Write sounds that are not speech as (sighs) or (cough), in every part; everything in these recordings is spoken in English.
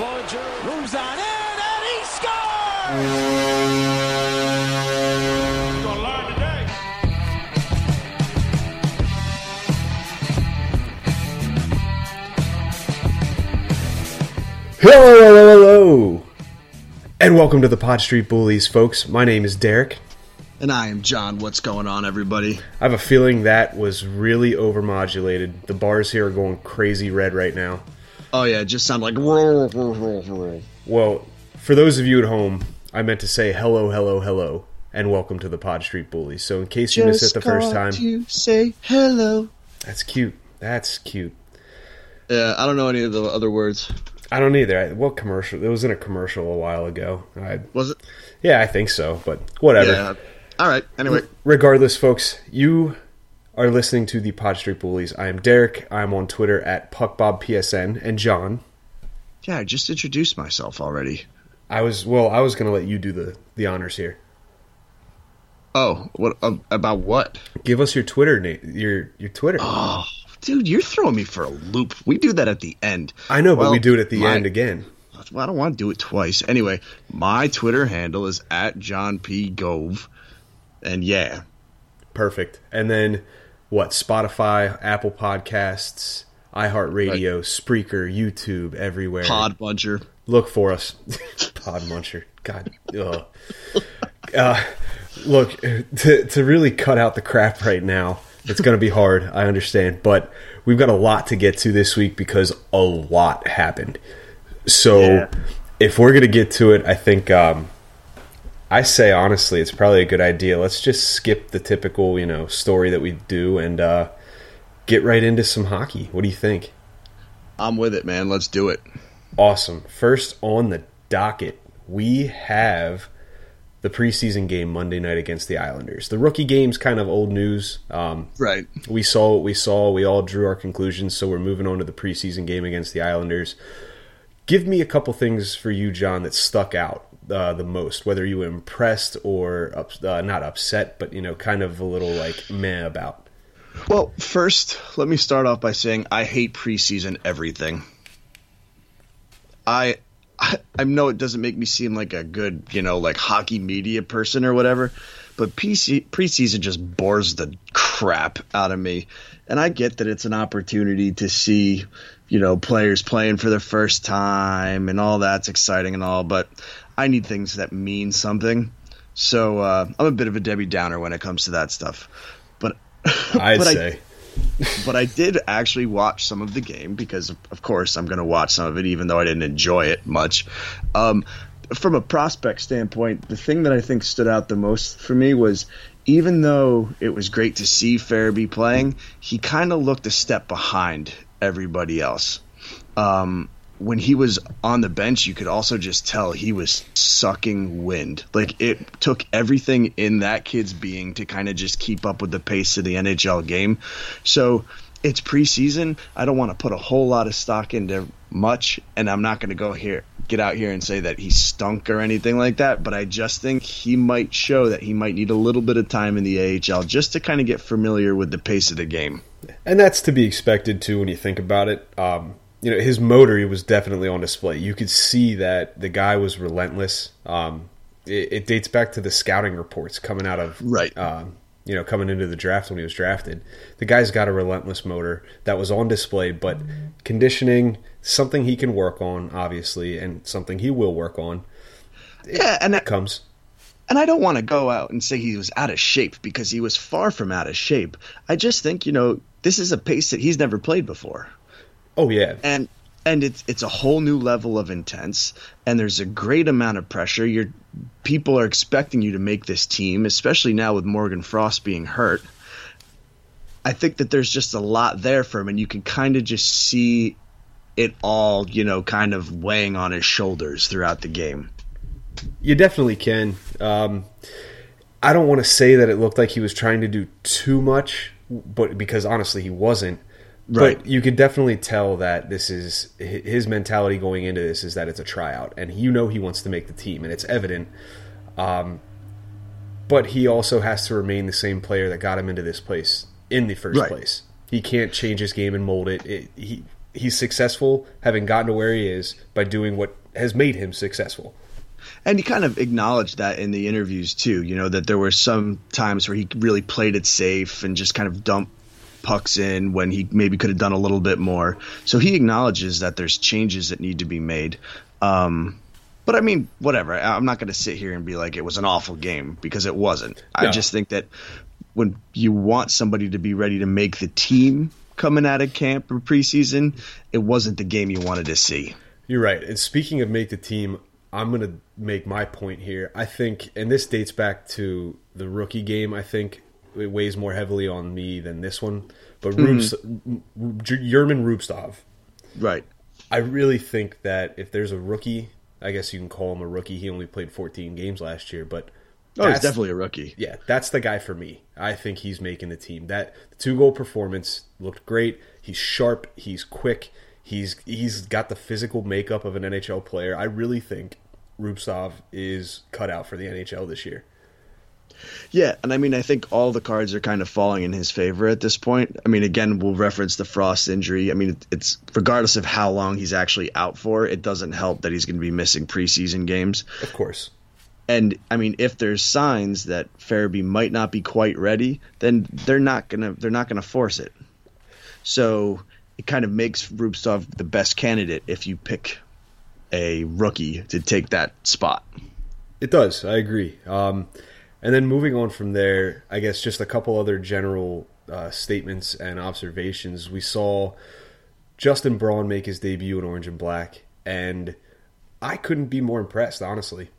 Cloninger moves on in and he scores! Gonna learn today. Hello, hello, hello, and welcome to the Pod Street Bullies, folks. My name is Derek. And I am John. What's going on, everybody? I have a feeling that was really overmodulated. The bars here are going crazy red right now. Oh yeah, it just sound like. Well, for those of you at home, I meant to say hello, hello, hello, and welcome to the Pod Street Bullies. So, in case you missed it the first time, You say hello. that's cute. That's cute. Yeah, I don't know any of the other words. I don't either. I, what commercial? It was in a commercial a while ago. I, Was it? yeah, I think so, but whatever. Yeah. All right. Anyway, regardless, folks, you are listening to the Pod Street Bullies. I am Derek. I'm on Twitter at PuckBobPSN. And John, yeah, I just introduced myself already. I was well. I was going to let you do the the honors here. Oh, what uh, about what? Give us your Twitter name. Your your Twitter. Oh, dude, you're throwing me for a loop. We do that at the end. I know, but we do it at the my- end again. Well, I don't want to do it twice. Anyway, my Twitter handle is at John P Gove, and yeah, Perfect. And then what? Spotify, Apple Podcasts, iHeartRadio, Spreaker, YouTube, everywhere. Pod Buncher. Look for us. (laughs) Pod Muncher. God. Ugh. Uh, look, to, to really cut out the crap right now, it's going to be hard. I understand. But we've got a lot to get to this week because a lot happened. So Yeah. if we're going to get to it, I think. Um, I say honestly, it's probably a good idea. Let's just skip the typical, you know, story that we do and uh, get right into some hockey. What do you think? I'm with it, man. Let's do it. Awesome. First on the docket, we have the preseason game Monday night against the Islanders. The rookie game's kind of old news. Um, Right. we saw what we saw. We all drew our conclusions, so we're moving on to the preseason game against the Islanders. Give me a couple things for you, John, that stuck out uh, the most. Whether you were impressed or up, uh, not upset, but you know, kind of a little like meh about. Well, first, let me start off by saying I hate preseason everything. I, I (laughs) I know it doesn't make me seem like a good, you know, like hockey media person or whatever, but PC, preseason just bores the crap out of me. And I get that it's an opportunity to see, you know, players playing for the first time and all that's exciting and all, but I need things that mean something. So uh, I'm a bit of a Debbie Downer when it comes to that stuff. But (laughs) I'd but I- say. (laughs) but I did actually watch some of the game because, of course, I'm going to watch some of it, even though I didn't enjoy it much. Um, from a prospect standpoint, the thing that I think stood out the most for me was even though it was great to see Farabee playing, he kind of looked a step behind everybody else. Um, when he was on the bench, you could also just tell he was sucking wind. Like it took everything in that kid's being to kind of just keep up with the pace of the NHL game. So it's preseason. I don't want to put a whole lot of stock into much, and I'm not going to go here, get out here and say that he stunk or anything like that. But I just think he might show that he might need a little bit of time in the AHL just to kind of get familiar with the pace of the game. And that's to be expected too when you think about it. Um, you know, his motor he was definitely on display. You could see that the guy was relentless. Um, it, it dates back to the scouting reports coming out of Right. Um, you know, coming into the draft when he was drafted, the guy's got a relentless motor that was on display. But conditioning, something he can work on, obviously, and something he will work on. Yeah, and that, Comes and I don't want to go out and say he was out of shape because he was far from out of shape. I just think you know this is a pace that he's never played before, oh yeah, and and it's it's a whole new level of intense, and there's a great amount of pressure. Your people are expecting you to make this team, especially now with Morgan Frost being hurt. I think that there's just a lot there for him, and you can kind of just see it all, you know, kind of weighing on his shoulders throughout the game. You definitely can. Um, I don't want to say that it looked like he was trying to do too much, but because honestly he wasn't. Right. But you could definitely tell that this is his mentality going into this is that it's a tryout, and you know he wants to make the team, and it's evident. Um, but he also has to remain the same player that got him into this place in the first Right. place. He can't change his game and mold it. it he he's successful having gotten to where he is by doing what has made him successful. And he kind of acknowledged that in the interviews too. You know that there were some times where he really played it safe and just kind of dumped pucks in when he maybe could have done a little bit more. So he acknowledges that there's changes that need to be made. Um, but I mean, whatever. I'm not going to sit here and be like it was an awful game because it wasn't. No. I just think that when you want somebody to be ready to make the team coming out of camp or preseason, it wasn't the game you wanted to see. You're right. And speaking of make the team, I'm going to make my point here. I think, and this dates back to the rookie game, I think it weighs more heavily on me than this one. But hmm. Rubes, Yerman Rubtsov, Right. I really think that if there's a rookie, I guess you can call him a rookie. He only played 14 games last year, but Oh, he's definitely a rookie. yeah, that's the guy for me. I think he's making the team. That two goal performance looked great. He's sharp. He's quick. He's he's got the physical makeup of an NHL player. I really think Rubtsov is cut out for the NHL this year. Yeah, and I mean, I think all the cards are kind of falling in his favor at this point. I mean, again, we'll reference the Frost injury. I mean, it's regardless of how long he's actually out for, it doesn't help that he's going to be missing preseason games. Of course. And I mean, if there's signs that Farabee might not be quite ready, then they're not gonna they're not gonna force it. So it kind of makes Rubtsov the best candidate if you pick a rookie to take that spot. It does. I agree. Um, and then moving on from there, I guess just a couple other general uh, statements and observations. We saw Justin Braun make his debut in Orange and Black, and I couldn't be more impressed, honestly.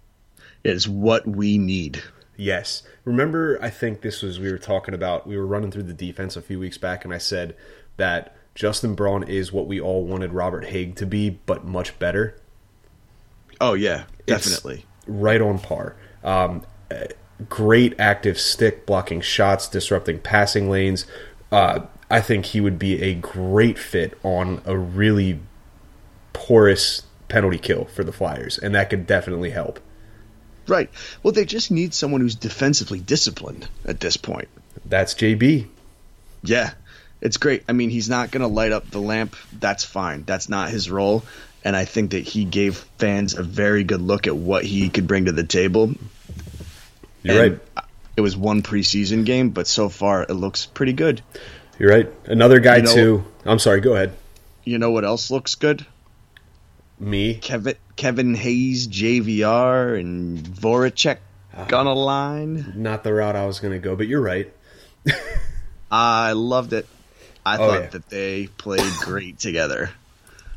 It is what we need. Yes. Remember, I think this was, we were talking about, we were running through the defense a few weeks back, and I said that Justin Braun is what we all wanted Robert Hagg to be, but much better. Oh yeah, It's definitely. right on par. Um, great active stick, blocking shots, disrupting passing lanes. Uh, I think he would be a great fit on a really porous penalty kill for the Flyers, and that could definitely help. Right. Well, they just need someone who's defensively disciplined at this point. That's JB. Yeah, it's great. I mean, he's not going to light up the lamp. That's fine. That's not his role. And I think that he gave fans a very good look at what he could bring to the table. You're And right. It was one preseason game, but so far it looks pretty good. You're right. Another guy You know- too. I'm sorry. Go ahead. You know what else looks good? Me. Kevin Kevin Hayes, JVR, and Voracek ah. on a line. Not the route I was going to go, but you're right. (laughs) I loved it. I Oh, thought yeah. that they played great together.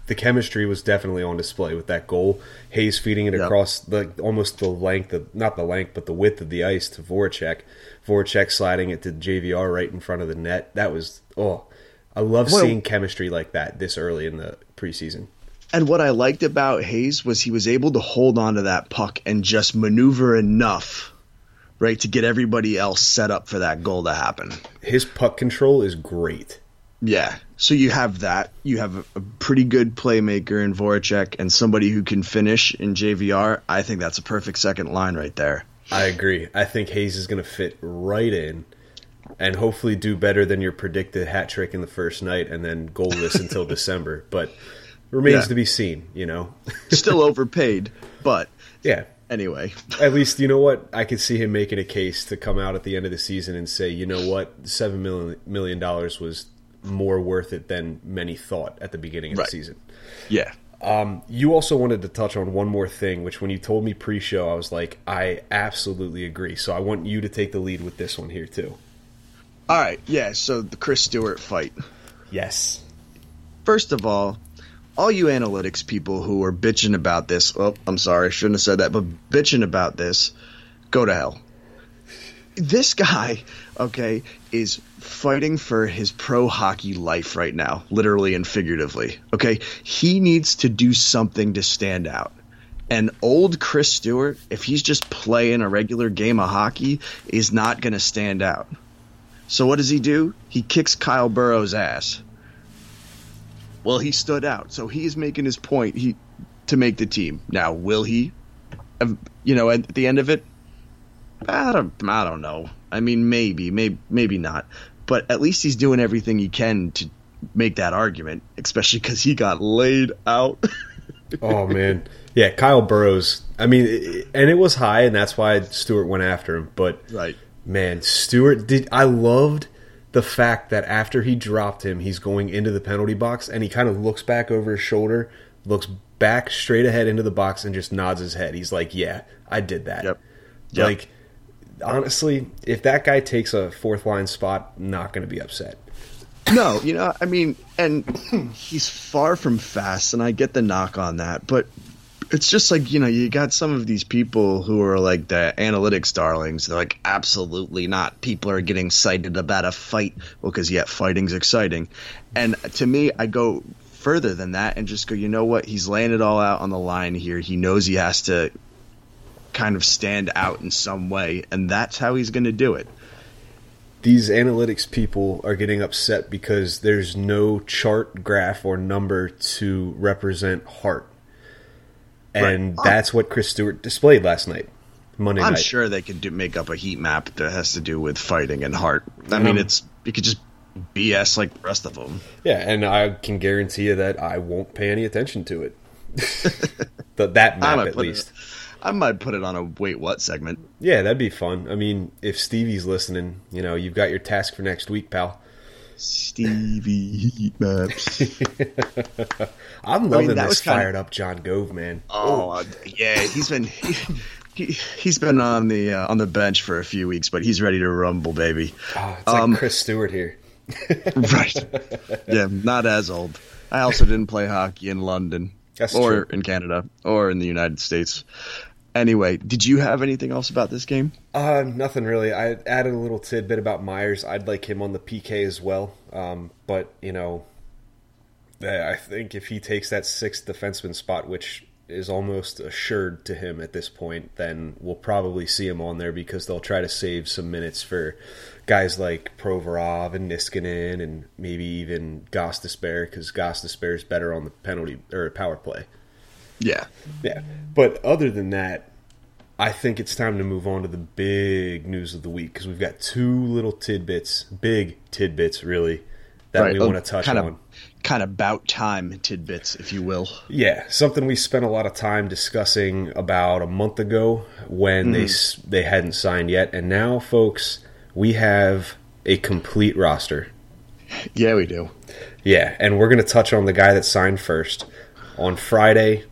The chemistry was definitely on display with that goal. Hayes feeding it Yep. across the almost the length of not the length, but the width of the ice to Voracek. Voracek sliding it to JVR right in front of the net. That was oh, I love Well- seeing chemistry like that this early in the preseason. And what I liked about Hayes was he was able to hold on to that puck and just maneuver enough, right, to get everybody else set up for that goal to happen. His puck control is great. Yeah. So you have that. You have a, a pretty good playmaker in Voracek and somebody who can finish in JVR. I think that's a perfect second line right there. I agree. I think Hayes is going to fit right in and hopefully do better than your predicted hat trick in the first night and then goalless until (laughs) December. But remains Yeah. to be seen, you know. (laughs) Still overpaid, but yeah. anyway. At least you know what I could see him making a case to come out at the end of the season and say, you know what, seven million million dollars was more worth it than many thought at the beginning of Right. the season. Yeah. Um, You also wanted to touch on one more thing, which when you told me pre-show, I was like, I absolutely agree. So I want you to take the lead with this one here too. All right. Yeah. So the Chris Stewart fight. Yes. First of all, all you analytics people who are bitching about this, oh, I'm sorry, I shouldn't have said that, but bitching about this, go to hell. This guy, okay, is fighting for his pro hockey life right now, literally and figuratively. Okay, he needs to do something to stand out. And old Chris Stewart, if he's just playing a regular game of hockey, is not going to stand out. So what does he do? He kicks Kyle Burroughs' ass. Well, he stood out, so he's making his point. He to make the team. Now, will he? Um, You know, at the end of it, I don't. I don't know. I mean, maybe, maybe, maybe not. But at least he's doing everything he can to make that argument, especially because he got laid out. (laughs) oh man, yeah, Kyle Burroughs. I mean, and it was high, and that's why Stewart went after him. But right, man, Stewart did. I loved the fact that after he dropped him, he's going into the penalty box, and he kind of looks back over his shoulder, looks back straight ahead into the box, and just nods his head. He's like, "Yeah, I did that." Yep. yep. Like honestly, if that guy takes a fourth line spot, not going to be upset. No, you know, I mean, and he's far from fast, and I get the knock on that, but it's just like you know, you got some of these people who are like the analytics darlings. They're like, absolutely not. People are getting excited about a fight, well, because yeah, fighting's exciting, and to me, I go further than that and just go, you know what? He's laying it all out on the line here. He knows he has to kind of stand out in some way, and that's how he's going to do it. These analytics people are getting upset because there's no chart, graph, or number to represent heart. And right. that's what Chris Stewart displayed last night, Monday I'm night. sure they could do, make up a heat map that has to do with fighting and heart. I um, mean, it's you could just BS like the rest of them. Yeah, and I can guarantee you that I won't pay any attention to it. (laughs) that (laughs) map, at least. It, I might put it on a wait what segment. Yeah, that'd be fun. I mean, if Stevie's listening, you know, you've got your task for next week, pal. Stevie heat maps. (laughs) I'm loving I mean, this fired of... up John Gove, man. Oh, oh. yeah, he's been he, has been on the uh, on the bench for a few weeks, but he's ready to rumble, baby. Oh, it's um, like Chris Stewart here. (laughs) right. Yeah, not as old. I also didn't play hockey in London. That's or true. in Canada or in the United States. Anyway, did you have anything else about this game? Uh, nothing really. I added a little tidbit about Myers. I'd like him on the PK as well. Um, but you know, I think if he takes that sixth defenseman spot, which is almost assured to him at this point, then we'll probably see him on there because they'll try to save some minutes for guys like Provorov and Niskanen and maybe even Gostisbehere because Gostisbehere is better on the penalty or power play. Yeah. Yeah. But other than that, I think it's time to move on to the big news of the week because we've got two little tidbits, big tidbits, really, that right. we want to touch kind on. Of, kind of about time tidbits, if you will. Yeah, something we spent a lot of time discussing about a month ago when mm. they they hadn't signed yet, and now, folks, we have a complete roster. Yeah, we do. Yeah, and we're going to touch on the guy that signed first on Friday.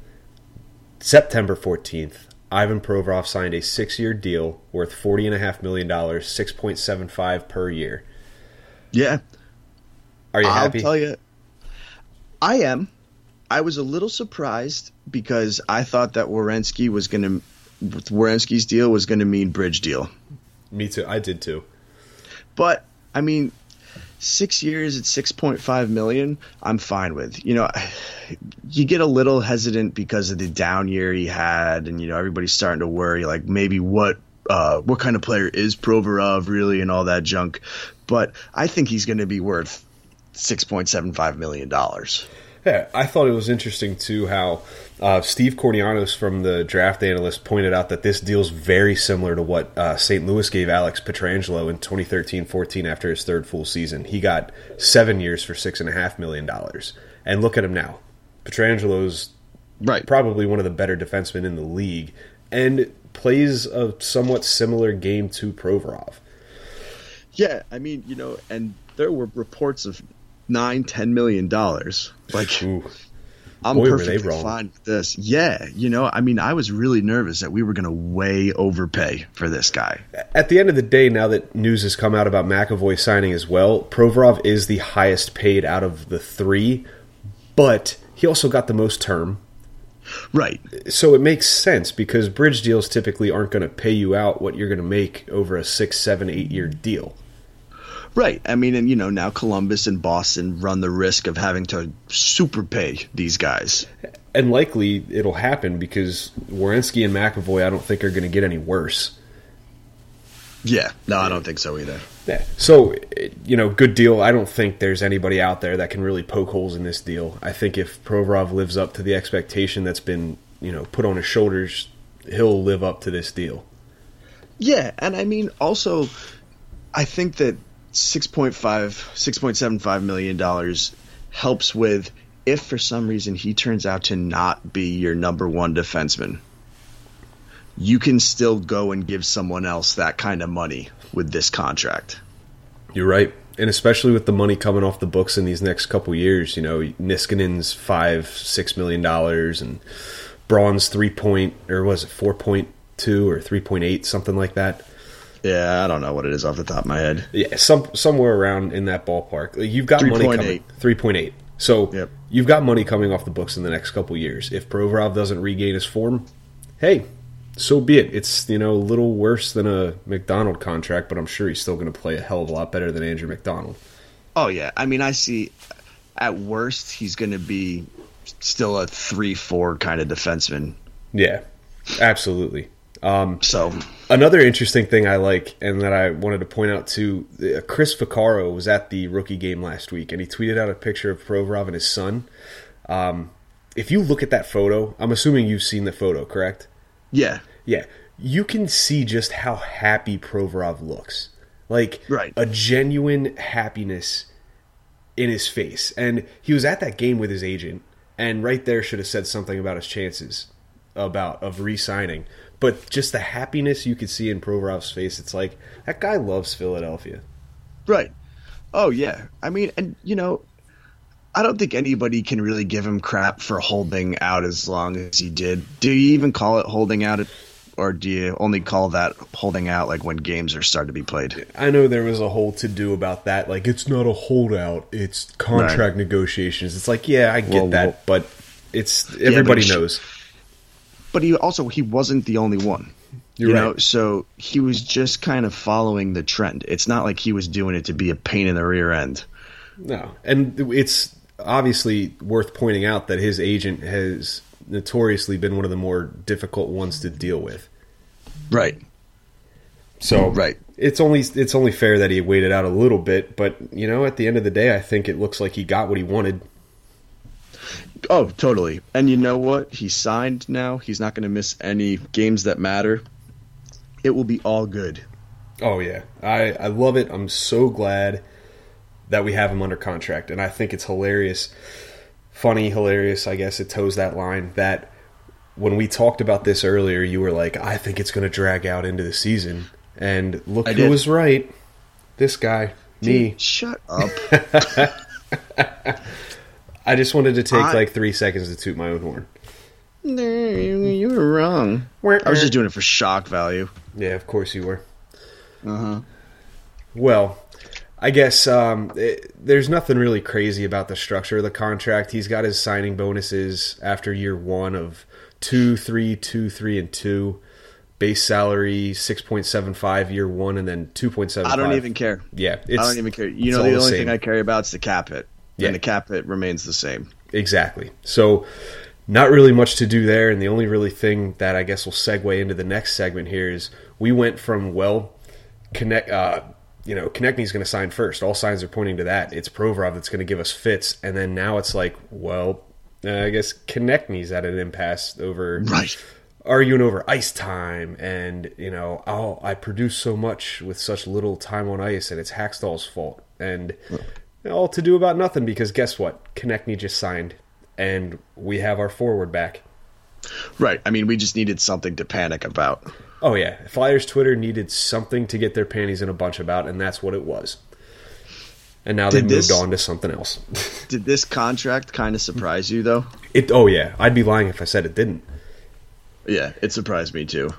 September 14th, Ivan Provorov signed a six year deal worth $40.5 million, 6.75 per year. Yeah. Are you I'll happy? I'll tell you, I am. I was a little surprised because I thought that Werenski was going to, Werenski's deal was going to mean bridge deal. Me too. I did too. But, I mean, six years at 6.5 million i'm fine with. You know you get a little hesitant because of the down year he had and you know everybody's starting to worry like maybe what uh, what kind of player is provorov really and all that junk. But i think he's going to be worth 6.75 million dollars yeah, I thought it was interesting too how uh, Steve Kournianos from the draft analyst pointed out that this deal's very similar to what uh, St. Louis gave Alex Pietrangelo in 2013-14 after his third full season. He got seven years for six and a half million dollars, and look at him now. Pietrangelo's right. probably one of the better defensemen in the league, and plays a somewhat similar game to Provorov. Yeah, I mean, you know, and there were reports of nine, ten million dollars. Like, Ooh. I'm Boy, perfectly fine with this. Yeah, you know, I mean, I was really nervous that we were going to way overpay for this guy. At the end of the day, now that news has come out about McAvoy signing as well, Provorov is the highest paid out of the three, but he also got the most term. Right. So it makes sense because bridge deals typically aren't going to pay you out what you're going to make over a six, seven, eight year deal. Right. I mean, and you know, now Columbus and Boston run the risk of having to super pay these guys. And likely it'll happen because Werenski and McAvoy, I don't think are going to get any worse. Yeah, no, I don't think so either. Yeah. So, you know, good deal. I don't think there's anybody out there that can really poke holes in this deal. I think if Provorov lives up to the expectation that's been, you know, put on his shoulders, he'll live up to this deal. Yeah, and I mean, also, I think that 6.5 6.75 million dollars helps with if for some reason he turns out to not be your number one defenseman. You can still go and give someone else that kind of money with this contract. You're right. And especially with the money coming off the books in these next couple years, you know, Niskanen's five, six million dollars and Braun's three point or was it four point two or three point eight, something like that. Yeah, I don't know what it is off the top of my head. Yeah, some somewhere around in that ballpark. You've got money coming. Three point eight. So Yep. you've got money coming off the books in the next couple years. If Provorov doesn't regain his form, hey, so be it. It's you know a little worse than a MacDonald contract, but I'm sure he's still going to play a hell of a lot better than Andrew MacDonald. Oh yeah, I mean, I see. At worst, he's going to be still a three-four kind of defenseman. Yeah, absolutely. So Another interesting thing I like, and that I wanted to point out too, uh, Chris Vaccaro was at the rookie game last week, and he tweeted out a picture of Provorov and his son. Um, if you look at that photo, I'm assuming you've seen the photo, correct? yeah, Yeah, you can see just how happy Provorov looks. Like Right. a genuine happiness in his face. And he was at that game with his agent, and right there should have said something about his chances about of re-signing. But just the happiness you could see in Provorov's face, it's like that guy loves Philadelphia. right. Oh yeah, I mean, and you know, I don't think anybody can really give him crap for holding out as long as he did. Do you even call it holding out, or do you only call that holding out like when games are starting to be played? I know there was a whole to do about that. Like it's not a holdout; it's contract negotiations. It's like, yeah, I get Well, that, well- but it's everybody he sh- knows. But he also he wasn't the only one. You're you right. know, so he was just kind of following the trend. It's not like he was doing it to be a pain in the rear end. No, and it's obviously worth pointing out that his agent has notoriously been one of the more difficult ones to deal with. Right. So Right. it's only it's only fair that he waited out a little bit, but you know, at the end of the day, I think it looks like he got what he wanted. Oh, totally. And you know what? He's signed now. He's not going to miss any games that matter. It will be all good. Oh yeah, I I love it. I'm so glad that we have him under contract, and I think it's hilarious, funny, hilarious. I guess it toes that line that when we talked about this earlier, you were like, I think it's going to drag out into the season, and look I who did. was right. This guy, me. Shut up. (laughs) (laughs) I just wanted to take I- like three seconds to toot my own horn. no, you, were wrong. I was just doing it for shock value. Yeah, of course you were. Uh huh. Well, I guess um, it, there's nothing really crazy about the structure of the contract. He's got his signing bonuses after year one of two, three, two, three, and two. Base salary six point seven five year one, and then two point seven. I don't even care. Yeah, I don't even care. You know, the the only same. thing I care about is the cap hit. Yeah. And the cap hit remains the same. Exactly. So, not really much to do there. And the only really thing that I guess will segue into the next segment here is we went from, well, Connect, uh, you know, Konecny's going to sign first. All signs are pointing to that. It's Provorov that's going to give us fits. And then now it's like, well, uh, I guess Konecny's at an impasse over Right. arguing over ice time and you know oh i produce so much with such little time on ice and it's Hakstol's fault and all to do about nothing because guess what Konecny just signed and we have our forward back Right. I mean, we just needed something to panic about. oh yeah flyers twitter needed something to get their panties in a bunch about and that's what it was and now this- moved on to something else (laughs) Did this contract kind of surprise you, though? it oh yeah i'd be lying if i said it didn't Yeah, it surprised me too.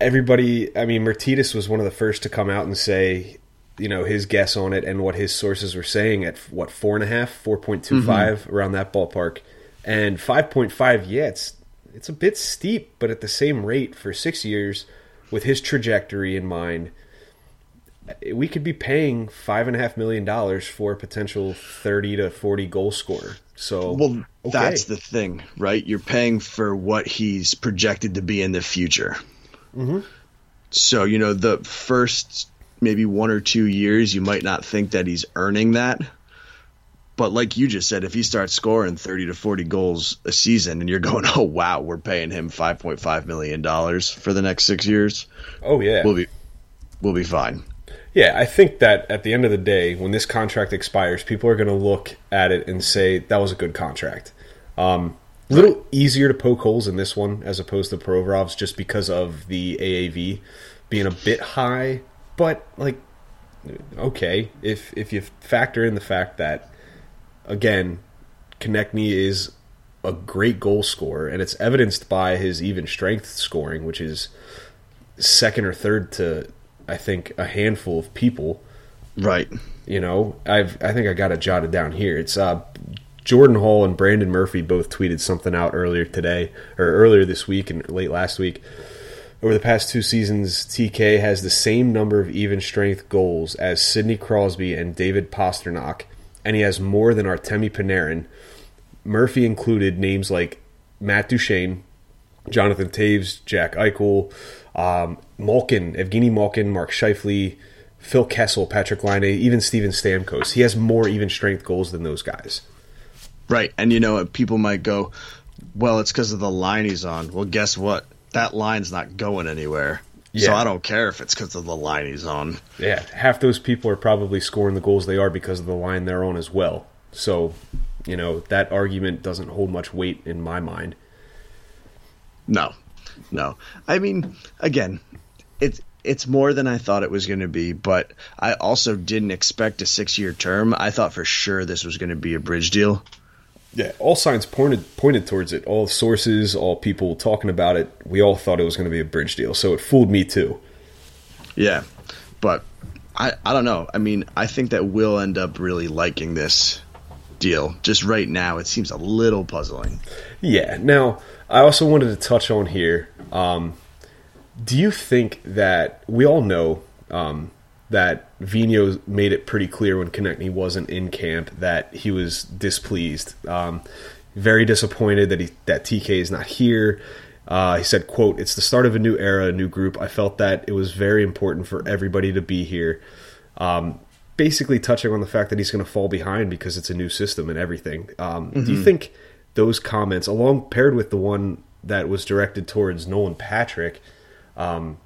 everybody i mean mertitas was one of the first to come out and say you know his guess on it and what his sources were saying at what four and a half 4.25 around that ballpark and 5.5 yeah it's it's a bit steep but at the same rate for six years with his trajectory in mind we could be paying five and a half million dollars for a potential 30 to 40 goal scorer so Well, okay. that's the thing, right? You're paying for what he's projected to be in the future. Mm-hmm. So, you know, the first maybe one or two years, you might not think that he's earning that. But like you just said, if he starts scoring 30 to 40 goals a season and you're going, (laughs) oh, wow, we're paying him $5.5 million for the next six years, oh yeah we'll be, we'll be fine. Yeah, I think that at the end of the day, when this contract expires, people are going to look at it and say that was a good contract. Um, a little easier to poke holes in this one as opposed to Provorov's, just because of the AAV being a bit high. But like, okay, if if you factor in the fact that again, Konecny is a great goal scorer, and it's evidenced by his even strength scoring, which is second or third to I think a handful of people. Right. You know, I've I think I got it jotted down here. It's uh, Jordan Hall and Brandon Murphy both tweeted something out earlier today or earlier this week and late last week. Over the past two seasons, TK has the same number of even strength goals as Sidney Crosby and David Pastrnak, and he has more than Artemi Panarin. Murphy included names like Matt Duchene, Jonathan Toews, Jack Eichel, um, Malkin, Evgeny Malkin, Mark Scheifele, Phil Kessel, Patrick Laine, even Steven Stamkos. He has more even strength goals than those guys. Right. And you know, people might go, well, it's because of the line he's on. Well, guess what? That line's not going anywhere. Yeah. So I don't care if it's because of the line he's on. Yeah, half those people are probably scoring the goals they are because of the line they're on as well. So, you know, that argument doesn't hold much weight in my mind. No, no. I mean, again, it's it's more than I thought it was going to be, but I also didn't expect a six year term. I thought for sure this was going to be a bridge deal. Yeah, all signs pointed pointed towards it. All sources, all people talking about it, we all thought it was going to be a bridge deal. So it fooled me too. Yeah, but I I don't know. I mean, I think that we'll end up really liking this deal. Just right now, it seems a little puzzling. Yeah. Now, I also wanted to touch on here. Um, do you think that we all know um, that Vino made it pretty clear when Konecny wasn't in camp that he was displeased, um, very disappointed that he that TK is not here. Uh, he said, "quote It's the start of a new era, a new group. I felt that it was very important for everybody to be here." Um, basically, touching on the fact that he's going to fall behind because it's a new system and everything. Um, mm-hmm. Do you think those comments, along paired with the one that was directed towards Nolan Patrick, um,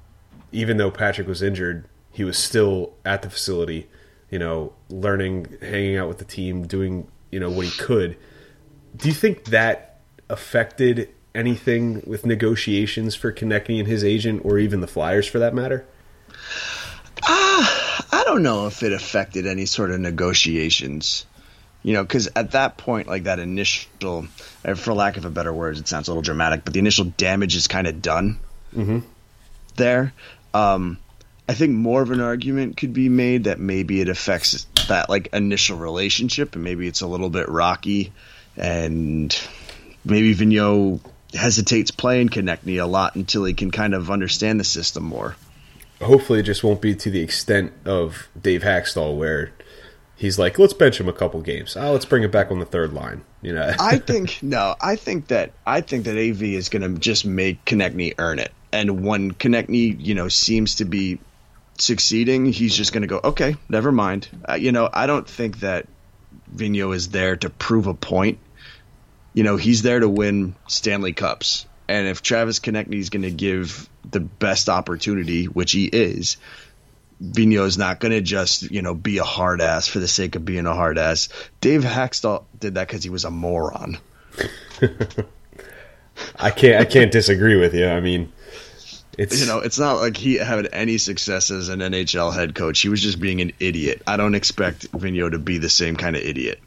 even though Patrick was injured, he was still at the facility, you know, learning, hanging out with the team, doing, you know, what he could. Do you think that affected anything with negotiations for Konecny and his agent, or even the Flyers for that matter? Ah, uh, I don't know if it affected any sort of negotiations. You know, because at that point, like that initial, for lack of a better word, it sounds a little dramatic, but the initial damage is kind of done mm-hmm. there. Um, I think more of an argument could be made that maybe it affects that like initial relationship and maybe it's a little bit rocky and maybe Vigneault hesitates playing Konecny a lot until he can kind of understand the system more. Hopefully it just won't be to the extent of Dave Hakstol where he's like, let's bench him a couple games. Oh, let's bring him back on the third line. You know, I (laughs) think no. I think that I think that AV is going to just make Konecny earn it, and when Konecny, you know, seems to be succeeding, he's just going to go, okay, never mind. Uh, you know, I don't think that Vigneault is there to prove a point. You know, he's there to win Stanley Cups. And if Travis Konecny is going to give the best opportunity, which he is, Vigneault is not going to just, you know, be a hard ass for the sake of being a hard ass. Dave Hakstol did that because he was a moron. (laughs) I can't I can't disagree with you. I mean, it's you know, it's not like he had any success as an NHL head coach. He was just being an idiot. I don't expect Vigneault to be the same kind of idiot.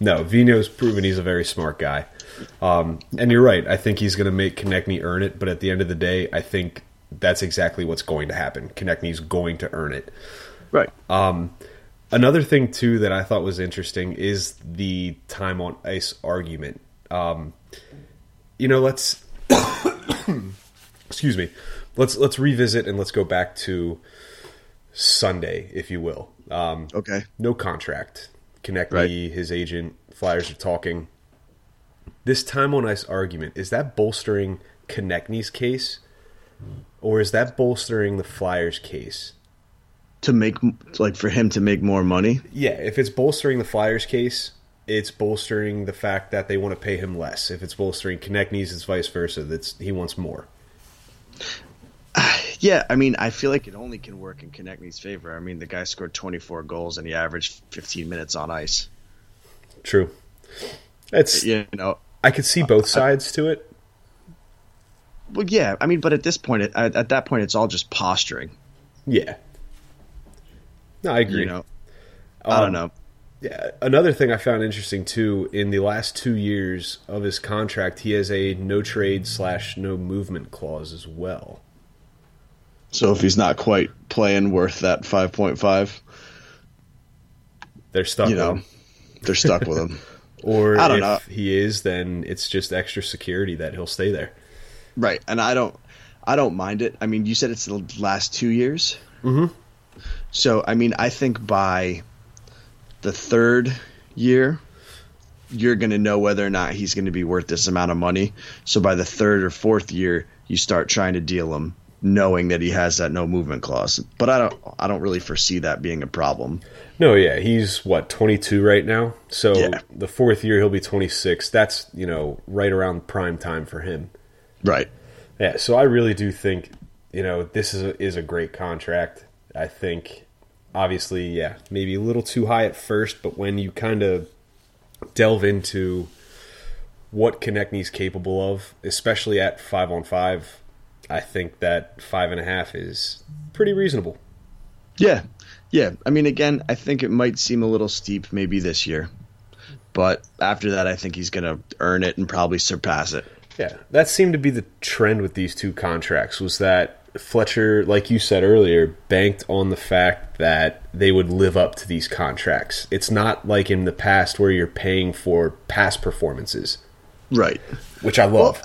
No, Vino's proven he's a very smart guy. Um, and you're right. I think he's going to make Konecny earn it. But at the end of the day, I think that's exactly what's going to happen. Konecny's going to earn it. Right. Um, another thing too that I thought was interesting is the time on ice argument. Um, you know, let's excuse me. Let's let's revisit and let's go back to Sunday, if you will. Um, okay. No contract. Konecny, right. his agent, Flyers are talking. This time on ice argument is that bolstering Konecny's case, or is that bolstering the Flyers' case? To make like for him to make more money. Yeah, if it's bolstering the Flyers' case, it's bolstering the fact that they want to pay him less. If it's bolstering Konecny's, it's vice versa. That's he wants more. (sighs) Yeah, I mean, I feel like it only can work in Konecny's favor. I mean, the guy scored 24 goals and he averaged 15 minutes on ice. True. It's You know, I could see both sides to it. well, yeah, I mean, but at this point, at, at that point, it's all just posturing. Yeah. No, I agree. You know, I don't Um, know. Yeah, another thing I found interesting too in the last two years of his contract, he has a no trade slash no movement clause as well. So if he's not quite playing worth that 5.5, They're stuck you know, him. they're stuck with him. (laughs) Or I don't if know. he is, then it's just extra security that he'll stay there. Right, and I don't, I don't mind it. I mean, you said it's the last two years. Mhm. So I mean, I think by the third year, you're going to know whether or not he's going to be worth this amount of money. So by the third or fourth year, you start trying to deal him, knowing that he has that no movement clause. But I don't, I don't really foresee that being a problem. No, yeah, he's what twenty two right now. So Yeah. the fourth year he'll be twenty six. That's you know right around prime time for him. Right. Yeah, so I really do think you know this is a, is a great contract. I think obviously, yeah, maybe a little too high at first, but when you kind of delve into what Konecny's capable of, especially at five on five, I think that five and a half is pretty reasonable. Yeah, yeah. I mean, again, I think it might seem a little steep maybe this year, but after that, I think he's going to earn it and probably surpass it. Yeah, that seemed to be the trend with these two contracts was that Fletcher, like you said earlier, banked on the fact that they would live up to these contracts. It's not like in the past where you're paying for past performances, Right. which I love.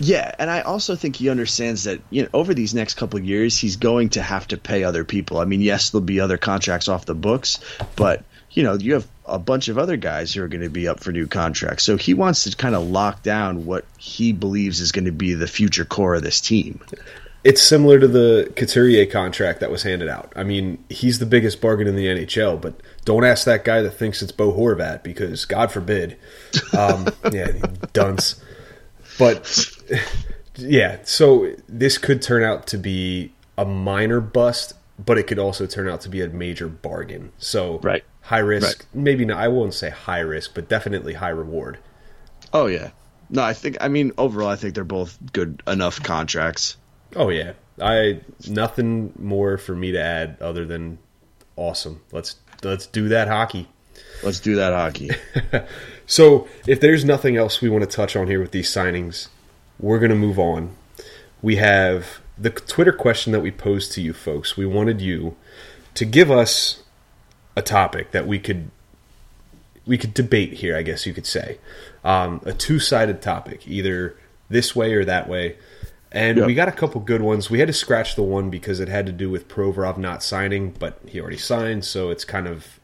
Yeah, and I also think he understands that you know over these next couple of years he's going to have to pay other people. I mean, yes, there'll be other contracts off the books, but you know you have a bunch of other guys who are going to be up for new contracts. So he wants to kind of lock down what he believes is going to be the future core of this team. It's similar to the Couturier contract that was handed out. I mean, he's the biggest bargain in the NHL, but don't ask that guy that thinks it's Bo Horvat because God forbid. Um, (laughs) yeah, dunce. But (laughs) yeah, so this could turn out to be a minor bust, but it could also turn out to be a major bargain. So Right. high risk, Right. maybe not. I won't say high risk, but definitely high reward. Oh yeah. No, I think I mean overall I think they're both good enough contracts. Oh yeah, I nothing more for me to add other than awesome. Let's let's do that hockey. Let's do that hockey. (laughs) So if there's nothing else we want to touch on here with these signings, we're gonna move on. We have the Twitter question that we posed to you folks. We wanted you to give us a topic that we could we could debate here. I guess you could say um, a two sided topic, either this way or that way. And we got a couple good ones. We had to scratch the one because it had to do with Provorov not signing, but he already signed, so it's kind of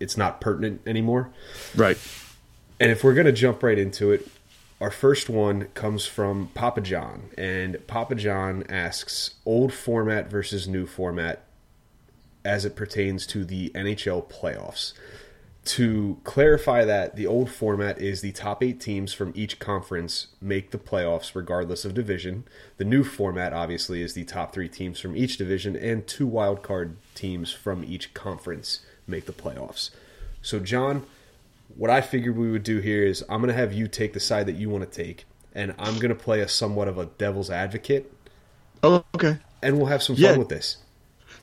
it's not pertinent anymore. right. And if we're going to jump right into it, our first one comes from Papa John. And Papa John asks old format versus new format as it pertains to the NHL playoffs. To clarify that, the old format is the top eight teams from each conference make the playoffs regardless of division. The new format, obviously, is the top three teams from each division and two wild card teams from each conference make the playoffs. So, John, what I figured we would do here is I'm going to have you take the side that you want to take, and I'm going to play a somewhat of a devil's advocate, Oh, okay. and we'll have some fun Yeah. with this.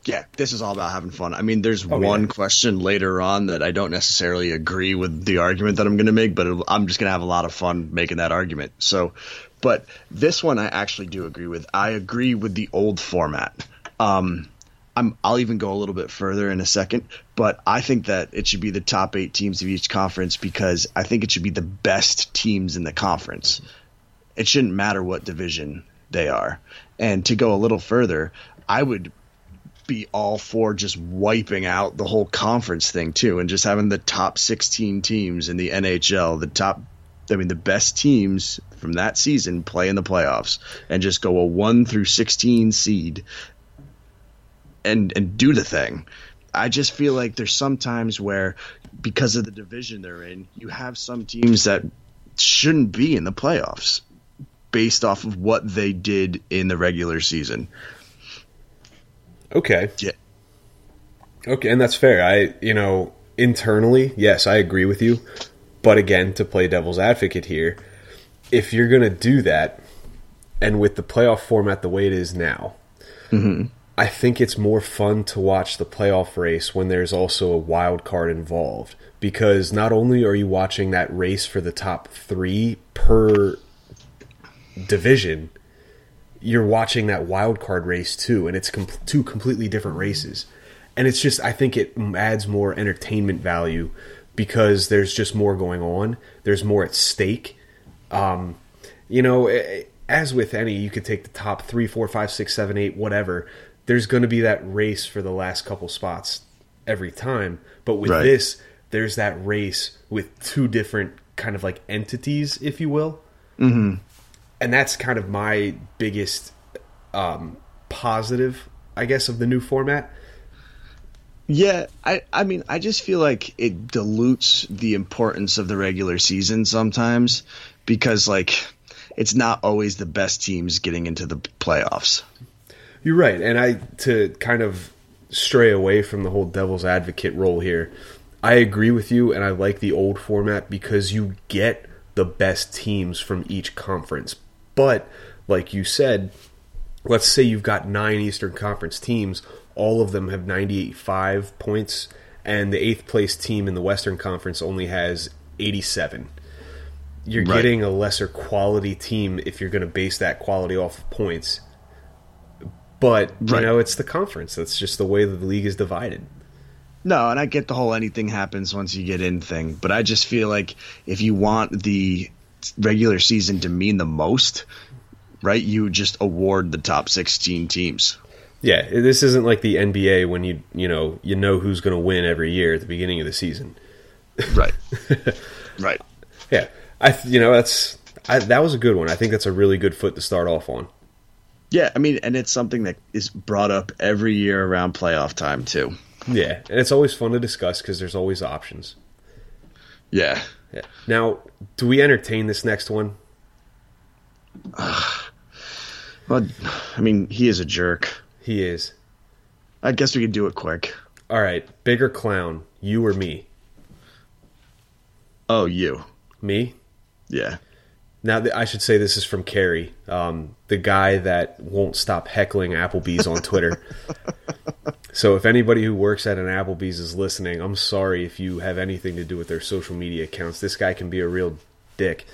Yeah, this is all about having fun. I mean, there's Oh, one yeah. question later on that I don't necessarily agree with the argument that I'm going to make, but I'm just going to have a lot of fun making that argument. So, but this one I actually do agree with. I agree with the old format. Um, I'm, I'll even go a little bit further in a second, but I think that it should be the top eight teams of each conference because I think it should be the best teams in the conference. It shouldn't matter what division they are. And to go a little further, I would be all for just wiping out the whole conference thing too and just having the top 16 teams in the NHL, the top I mean the best teams from that season play in the playoffs and just go a 1 through 16 seed and and do the thing. I just feel like there's some times where because of the division they're in, you have some teams that shouldn't be in the playoffs based off of what they did in the regular season. Okay. Yeah. Okay, and that's fair. I, you know, internally, yes, I agree with you. But again, to play devil's advocate here, if you're going to do that, and with the playoff format the way it is now, mm-hmm. I think it's more fun to watch the playoff race when there's also a wild card involved. Because not only are you watching that race for the top three per division, you're watching that wild card race too, and it's com- two completely different races. And it's just, I think it adds more entertainment value because there's just more going on. There's more at stake. Um, you know, as with any, you could take the top three, four, five, six, seven, eight, whatever. There's going to be that race for the last couple spots every time. But with Right. this, there's that race with two different kind of like entities, if you will and that's kind of my biggest um, positive, I guess, of the new format. Yeah, I, I mean, I just feel like it dilutes the importance of the regular season sometimes because, like, it's not always the best teams getting into the playoffs. You're right, and I to kind of stray away from the whole devil's advocate role here. I agree with you, and I like the old format because you get the best teams from each conference. But like you said, let's say you've got nine Eastern Conference teams, all of them have 95 points, and the eighth place team in the Western Conference only has 87. You're Right. getting a lesser quality team if you're going to base that quality off of points. But, you Right. know, it's the conference. That's just the way that the league is divided. No, and I get the whole anything happens once you get in thing, but I just feel like if you want the regular season to mean the most, right, you just award the top 16 teams. Yeah, this isn't like the NBA when you you know you know who's going to win every year at the beginning of the season. Right. (laughs) right. Yeah, I you know that's I, that was a good one. I think that's a really good foot to start off on. Yeah, I mean, and it's something that is brought up every year around playoff time, too. Yeah, and it's always fun to discuss because there's always options. Yeah. Now, do we entertain this next one? (sighs) Well, I mean, he is a jerk. He is. I guess we could do it quick. All right, bigger clown, you or me? Oh, you. Me. Yeah. Now, th- I should say this is from Carrie, um, the guy that won't stop heckling Applebee's on Twitter. (laughs) so, if anybody who works at an Applebee's is listening, I'm sorry if you have anything to do with their social media accounts. This guy can be a real dick.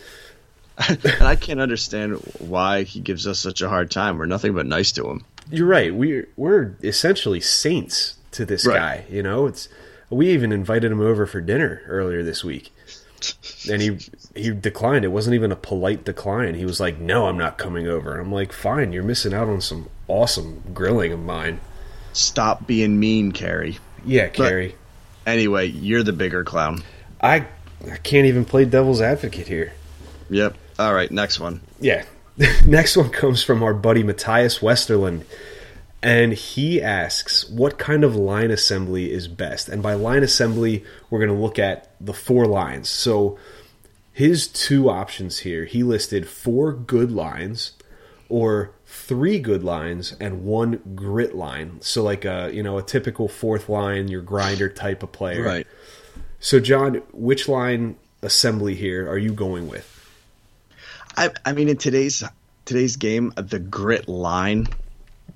(laughs) and I can't understand why he gives us such a hard time. We're nothing but nice to him. You're right. We're we're essentially saints to this Right. guy. You know, it's we even invited him over for dinner earlier this week, and he he declined. It wasn't even a polite decline. He was like, "No, I'm not coming over." And I'm like, "Fine, you're missing out on some awesome grilling of mine." Stop being mean, Carrie. Yeah, Carrie. Anyway, you're the bigger clown. I I can't even play devil's advocate here. Yep. All right, next one. Yeah. (laughs) Next one comes from our buddy Matthias Westerland. And he asks, what kind of line assembly is best? And by line assembly, we're going to look at the four lines. So his two options here, he listed four good lines or three good lines and one grit line. So like a, you know, a typical fourth line, your grinder type of player. Right. So John, which line assembly here are you going with? I, I mean, in today's today's game, the grit line,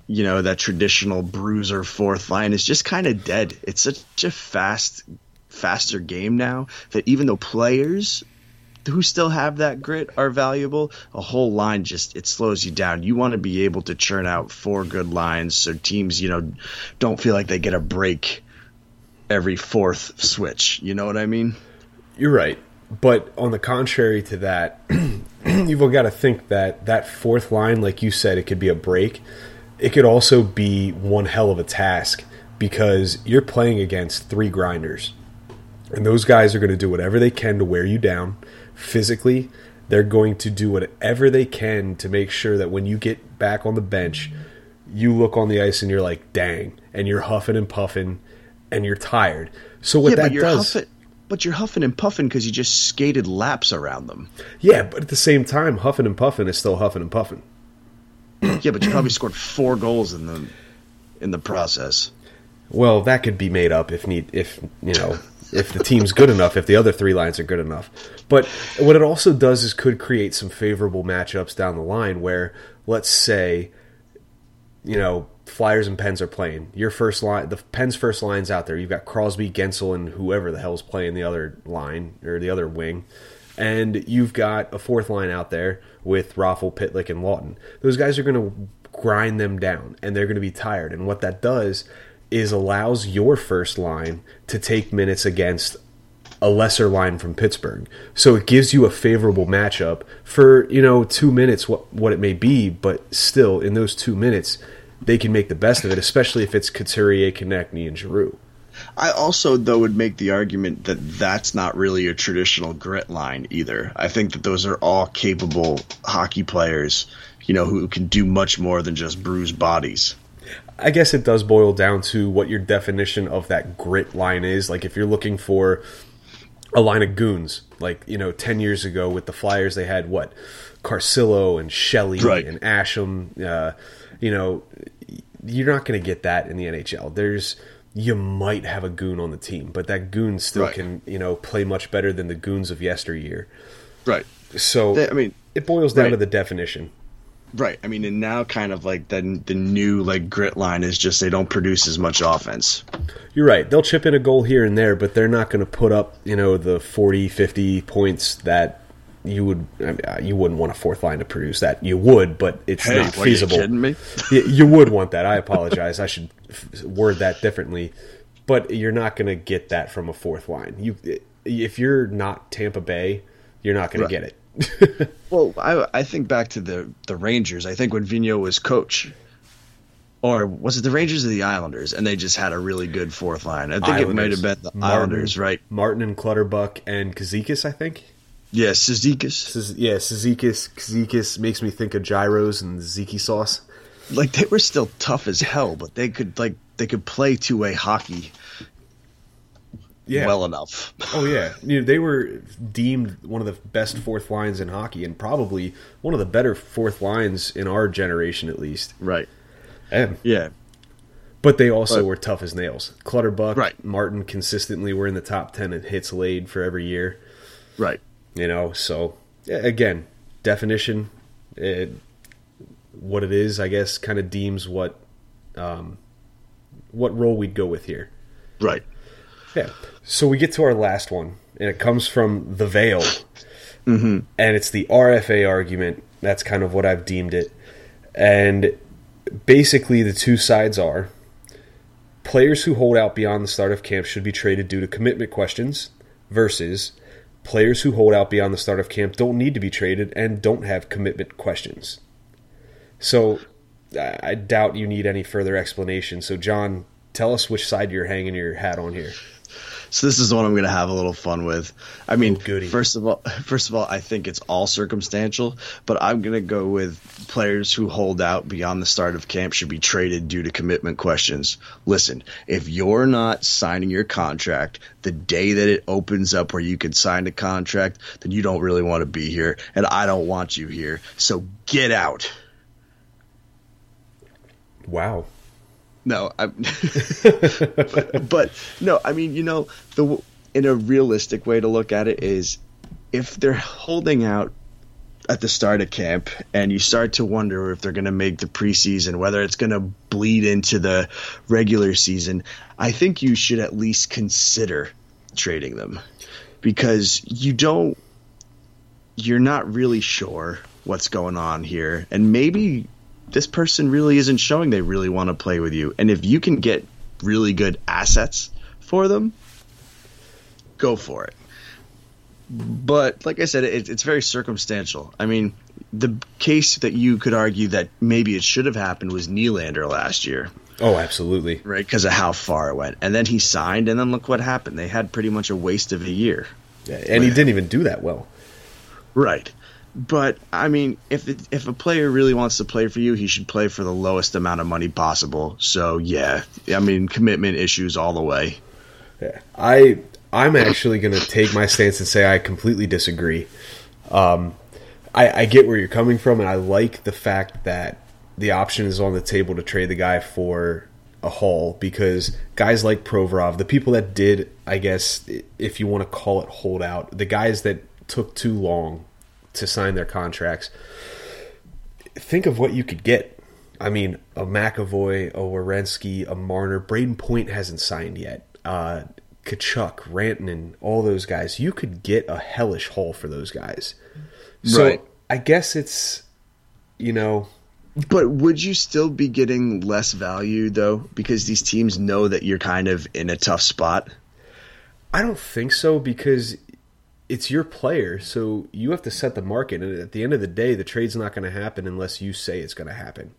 you know, that traditional bruiser fourth line is just kind of dead. It's such a fast, faster game now that even though players who still have that grit are valuable, a whole line just it slows you down. You want to be able to churn out four good lines so teams, you know, don't feel like they get a break every fourth switch. You know what I mean? You're right. But on the contrary to that, (clears throat) you've got to think that that fourth line, like you said, it could be a break. It could also be one hell of a task because you're playing against three grinders. And those guys are going to do whatever they can to wear you down physically. They're going to do whatever they can to make sure that when you get back on the bench, you look on the ice and you're like, dang, and you're huffing and puffing and you're tired. So what yeah, that does. huffing, but you're huffing and puffing because you just skated laps around them. Yeah, but at the same time, huffing and puffing is still huffing and puffing. (clears throat) Yeah, but you probably scored four goals in the in the process. Well, that could be made up if need if you know if the team's good enough, if the other three lines are good enough. But what it also does is could create some favorable matchups down the line where let's say you know Flyers and Pens are playing. Your first line, the Pens' first line's out there. You've got Crosby, Guentzel, and whoever the hell's playing the other line or the other wing, and you've got a fourth line out there with Raffl, Pitlick, and Laughton. Those guys are going to grind them down, and they're going to be tired. And what that does is allows your first line to take minutes against a lesser line from Pittsburgh. So it gives you a favorable matchup for, you know, 2 minutes what what it may be, but still in those 2 minutes they can make the best of it, especially if it's Couturier, Konecny, and Giroux. I also, though, would make the argument that that's not really a traditional grit line either. I think that those are all capable hockey players, you know, who can do much more than just bruise bodies. I guess it does boil down to what your definition of that grit line is. Like if you're looking for a line of goons, like you know, ten years ago with the Flyers, they had what Carcillo and Shelley Right. and Asham. Uh, you know, you're not going to get that in the NHL. There's you might have a goon on the team, but that goon still Right. can you know play much better than the goons of yesteryear. Right. So They- I mean, it boils down right. to the definition. right. I mean, and now kind of like the the new like grit line is just they don't produce as much offense. You're right. They'll chip in a goal here and there, but they're not going to put up, you know, the 40, 50 points that you would I mean, uh, you wouldn't want a fourth line to produce that. You would, but it's Hey, not what, are you feasible. kidding me? (laughs) you, you would want that. I apologize. I should f- word that differently. But you're not going to get that from a fourth line. You if you're not Tampa Bay, you're not going Right. to get it. (laughs) Well, I I think back to the the Rangers. I think when Vigneault was coach, or was it the Rangers or the Islanders, and they just had a really good fourth line. I think it might have been the Martin- Islanders, right? Martin and Clutterbuck and Kazikis, I think. Yeah, Cizikas. Ciz- Yeah, Kazikis. Kazikis makes me think of gyros and ziki sauce. Like they were still tough as hell, but they could like they could play two way hockey Yeah. well enough. (laughs) Oh yeah, you know, they were deemed one of the best fourth lines in hockey, and probably one of the better fourth lines in our generation, at least. Right. And, Yeah. but they also But- were tough as nails. Clutterbuck, Right. Martin, consistently were in the top ten in hits laid for every year. Right. You know, so again, definition, it, what it is, I guess, kind of deems what, um, what role we'd go with here. Right. Yeah. So we get to our last one, and it comes from the Veil, mm-hmm. and it's the RFA argument. That's kind of what I've deemed it, and basically the two sides are players who hold out beyond the start of camp should be traded due to commitment questions versus players who hold out beyond the start of camp don't need to be traded and don't have commitment questions. So I doubt you need any further explanation. So John, tell us which side you're hanging your hat on here. So this is the one I'm going to have a little fun with. I mean, Oh, first of all, (laughs) first of all, I think it's all circumstantial, but I'm going to go with players who hold out beyond the start of camp should be traded due to commitment questions. Listen, if you're not signing your contract the day that it opens up where you can sign a contract, then you don't really want to be here, and I don't want you here. So get out. Wow. No, I, (laughs) (laughs) but no, I mean, you know, the in a realistic way to look at it is if they're holding out at the start of camp and you start to wonder if they're going to make the preseason, whether it's going to bleed into the regular season, I think you should at least consider trading them. Because you don't you're not really sure what's going on here. And maybe this person really isn't showing they really want to play with you. And if you can get really good assets for them, go for it. But like I said, it, it's very circumstantial. I mean, the case that you could argue that maybe it should have happened was Nylander last year, Oh, absolutely. right? Because of how far it went. And then he signed, and then look what happened. They had pretty much a waste of a year. Yeah, and he didn't even do that well. Right. But I mean, if it, if a player really wants to play for you, he should play for the lowest amount of money possible. So yeah, I mean, commitment issues all the way. Yeah. I I'm actually going to take my stance and say I completely disagree. Um, I, I get where you're coming from, and I like the fact that the option is on the table to trade the guy for a haul because guys like Provorov, the people that did, I guess, if you want to call it holdout, the guys that took too long to sign their contracts, think of what you could get. I mean, a McAvoy, a Werenski, a Marner, Brayden Point hasn't signed yet. Uh, Tkachuk, Rantanen, all those guys. You could get a hellish haul for those guys. So Right. I guess it's, you know, But would you still be getting less value though, because these teams know that you're kind of in a tough spot? I don't think so because it's your player, so you have to set the market. And at the end of the day, the trade's not going to happen unless you say it's going to happen.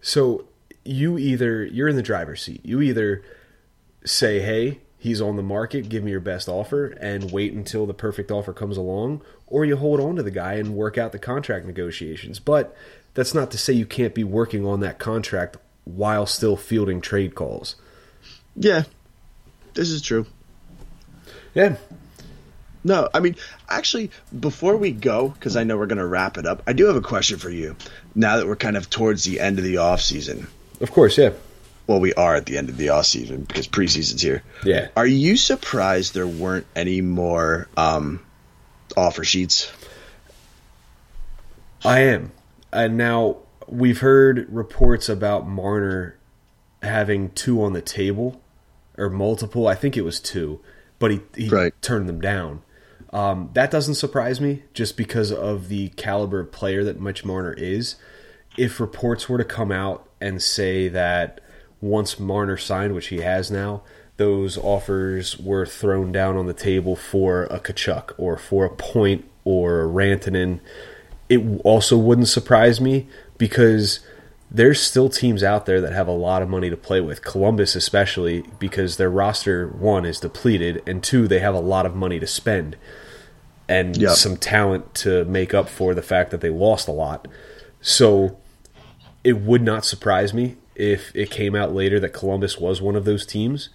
So you either you're in the driver's seat. You either say, "Hey, he's on the market. Give me your best offer," and wait until the perfect offer comes along, or you hold on to the guy and work out the contract negotiations. But that's not to say you can't be working on that contract while still fielding trade calls. Yeah, this is true. Yeah, No, I mean, actually, before we go, because I know we're going to wrap it up, I do have a question for you. Now that we're kind of towards the end of the off season, of course. Yeah, well, we are at the end of the off season because preseason's here. yeah. Are you surprised there weren't any more um, offer sheets? I am. And now we've heard reports about Marner having two on the table or multiple. I think it was two, but he, he Right. turned them down. Um, that doesn't surprise me just because of the caliber of player that Mitch Marner is. If reports were to come out and say that once Marner signed, which he has now, those offers were thrown down on the table for a Tkachuk or for a Point or a Rantanen, it also wouldn't surprise me because there's still teams out there that have a lot of money to play with. Columbus, especially, because their roster, one, is depleted, and two, they have a lot of money to spend and Yep. some talent to make up for the fact that they lost a lot. So it would not surprise me if it came out later that Columbus was one of those teams.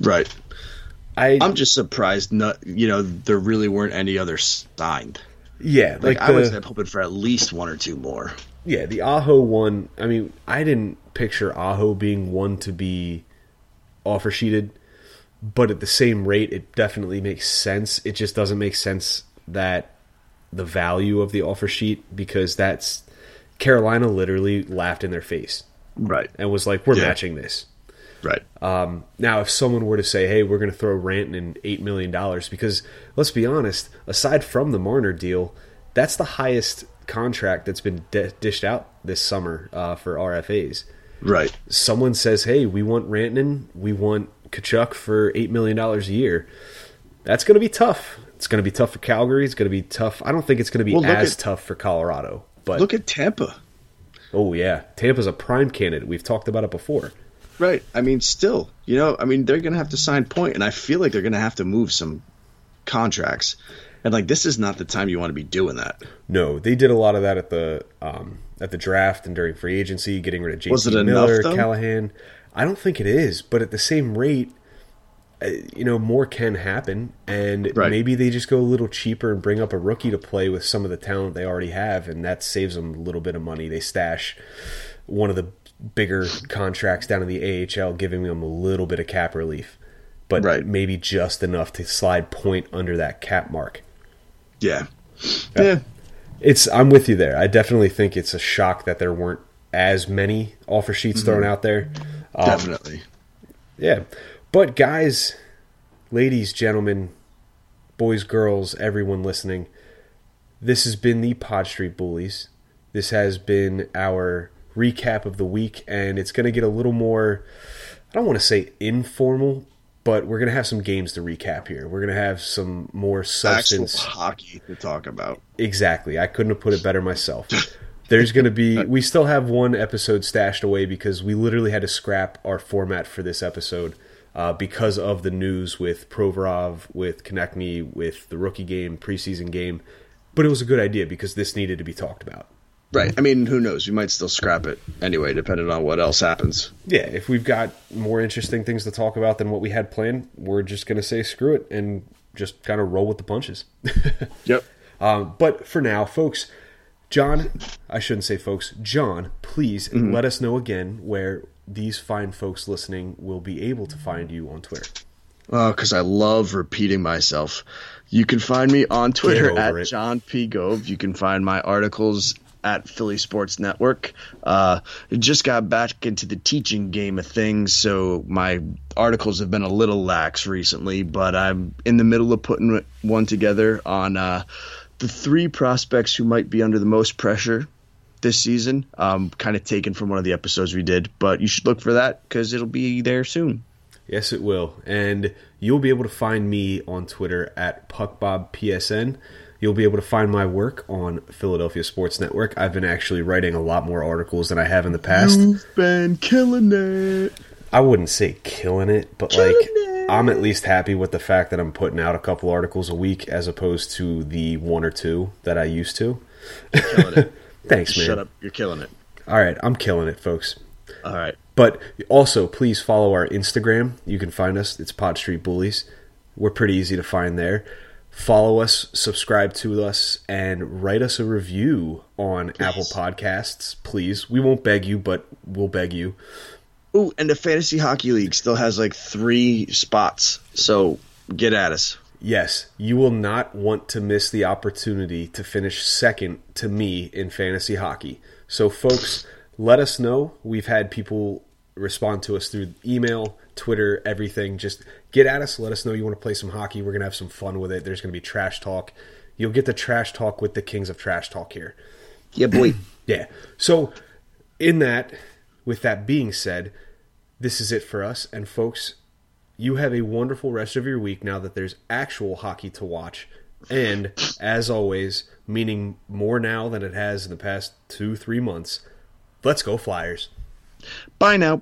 Right. I I'm just surprised. Not you know there really weren't any others signed. yeah, Like, like, I was hoping for at least one or two more. Yeah, the Aho one. I mean, I didn't picture Aho being one to be offer sheeted, but at the same rate, it definitely makes sense. It just doesn't make sense that the value of the offer sheet because that's Carolina literally laughed in their face Right. and was like, "We're Yeah. matching this." Right. Um, now, if someone were to say, "Hey, we're going to throw Rantanen eight million dollars," because let's be honest, aside from the Marner deal, that's the highest contract that's been di- dished out this summer uh, for RFAs. right. Someone says, "Hey, we want Rantanen, we want Tkachuk for eight million dollars a year." That's going to be tough. It's going to be tough for Calgary. It's going to be tough. I don't think it's going to be Well, as at- tough for Colorado. But Look at Tampa. oh yeah, Tampa's a prime candidate. We've talked about it before. Right. I mean, still, you know, I mean, they're going to have to sign Point, and I feel like they're going to have to move some contracts. And like, this is not the time you want to be doing that. No, they did a lot of that at the um, at the draft and during free agency, getting rid of JT it enough, Miller. Callahan. I don't think it is, but at the same rate, you know, more can happen, and Right. maybe they just go a little cheaper and bring up a rookie to play with some of the talent they already have, and that saves them a little bit of money. They stash one of the bigger contracts down in the AHL, giving them a little bit of cap relief, but Right. maybe just enough to slide Point under that cap mark. Yeah. Yeah. It's I'm with you there. I definitely think it's a shock that there weren't as many offer sheets thrown out there. Um, Definitely. Yeah. But guys, ladies, gentlemen, boys, girls, everyone listening, this has been the Pod Street Bullies. This has been our recap of the week, and it's going to get a little more, I don't want to say informal, but we're going to have some games to recap here. We're going to have some more Actual substance. hockey to talk about. Exactly. I couldn't have put it better myself. There's going to be, (laughs) we still have one episode stashed away because we literally had to scrap our format for this episode uh, because of the news with Provorov, with Konecny, with the rookie game, preseason game. But it was a good idea because this needed to be talked about. Right. I mean, who knows? We might still scrap it anyway, depending on what else happens. Yeah, if we've got more interesting things to talk about than what we had planned, we're just going to say screw it and just kind of roll with the punches. (laughs) Yep. Um, but for now, folks, John, I shouldn't say folks, John, please let us know again where these fine folks listening will be able to find you on Twitter? Oh, because I love repeating myself. You can find me on Twitter at it. John P. Gove. You can find my articles at Philly Sports Network. Uh, just got back into the teaching game of things, so my articles have been a little lax recently, but I'm in the middle of putting one together on uh, the three prospects who might be under the most pressure this season. Um, kind of taken from one of the episodes we did, but you should look for that because it'll be there soon. Yes, it will. And you'll be able to find me on Twitter at PuckBobPSN. You'll be able to find my work on Philadelphia Sports Network. I've been actually writing a lot more articles than I have in the past. You've been killing it. I wouldn't say killing it, but Killing like it. I'm at least happy with the fact that I'm putting out a couple articles a week as opposed to the one or two that I used to. Killing it. (laughs) Thanks, man. Shut up. You're killing it. All right, I'm killing it, folks. All right. But also, please follow our Instagram. You can find us. It's Pod Street Bullies. We're pretty easy to find there. Follow us, subscribe to us, and write us a review on Apple Podcasts, please. We won't beg you, but we'll beg you. Ooh, and the fantasy hockey league still has like three spots. So get at us. Yes, you will not want to miss the opportunity to finish second to me in fantasy hockey. So, folks, let us know. We've had people respond to us through email, Twitter, everything. Just get at us. Let us know you want to play some hockey. We're going to have some fun with it. There's going to be trash talk. You'll get the trash talk with the kings of trash talk here. Yeah, boy. (clears throat) Yeah. So, in that, with that being said, this is it for us. And, folks, you have a wonderful rest of your week now that there's actual hockey to watch. And, as always, meaning more now than it has in the past two, three months, let's go, Flyers. Bye now.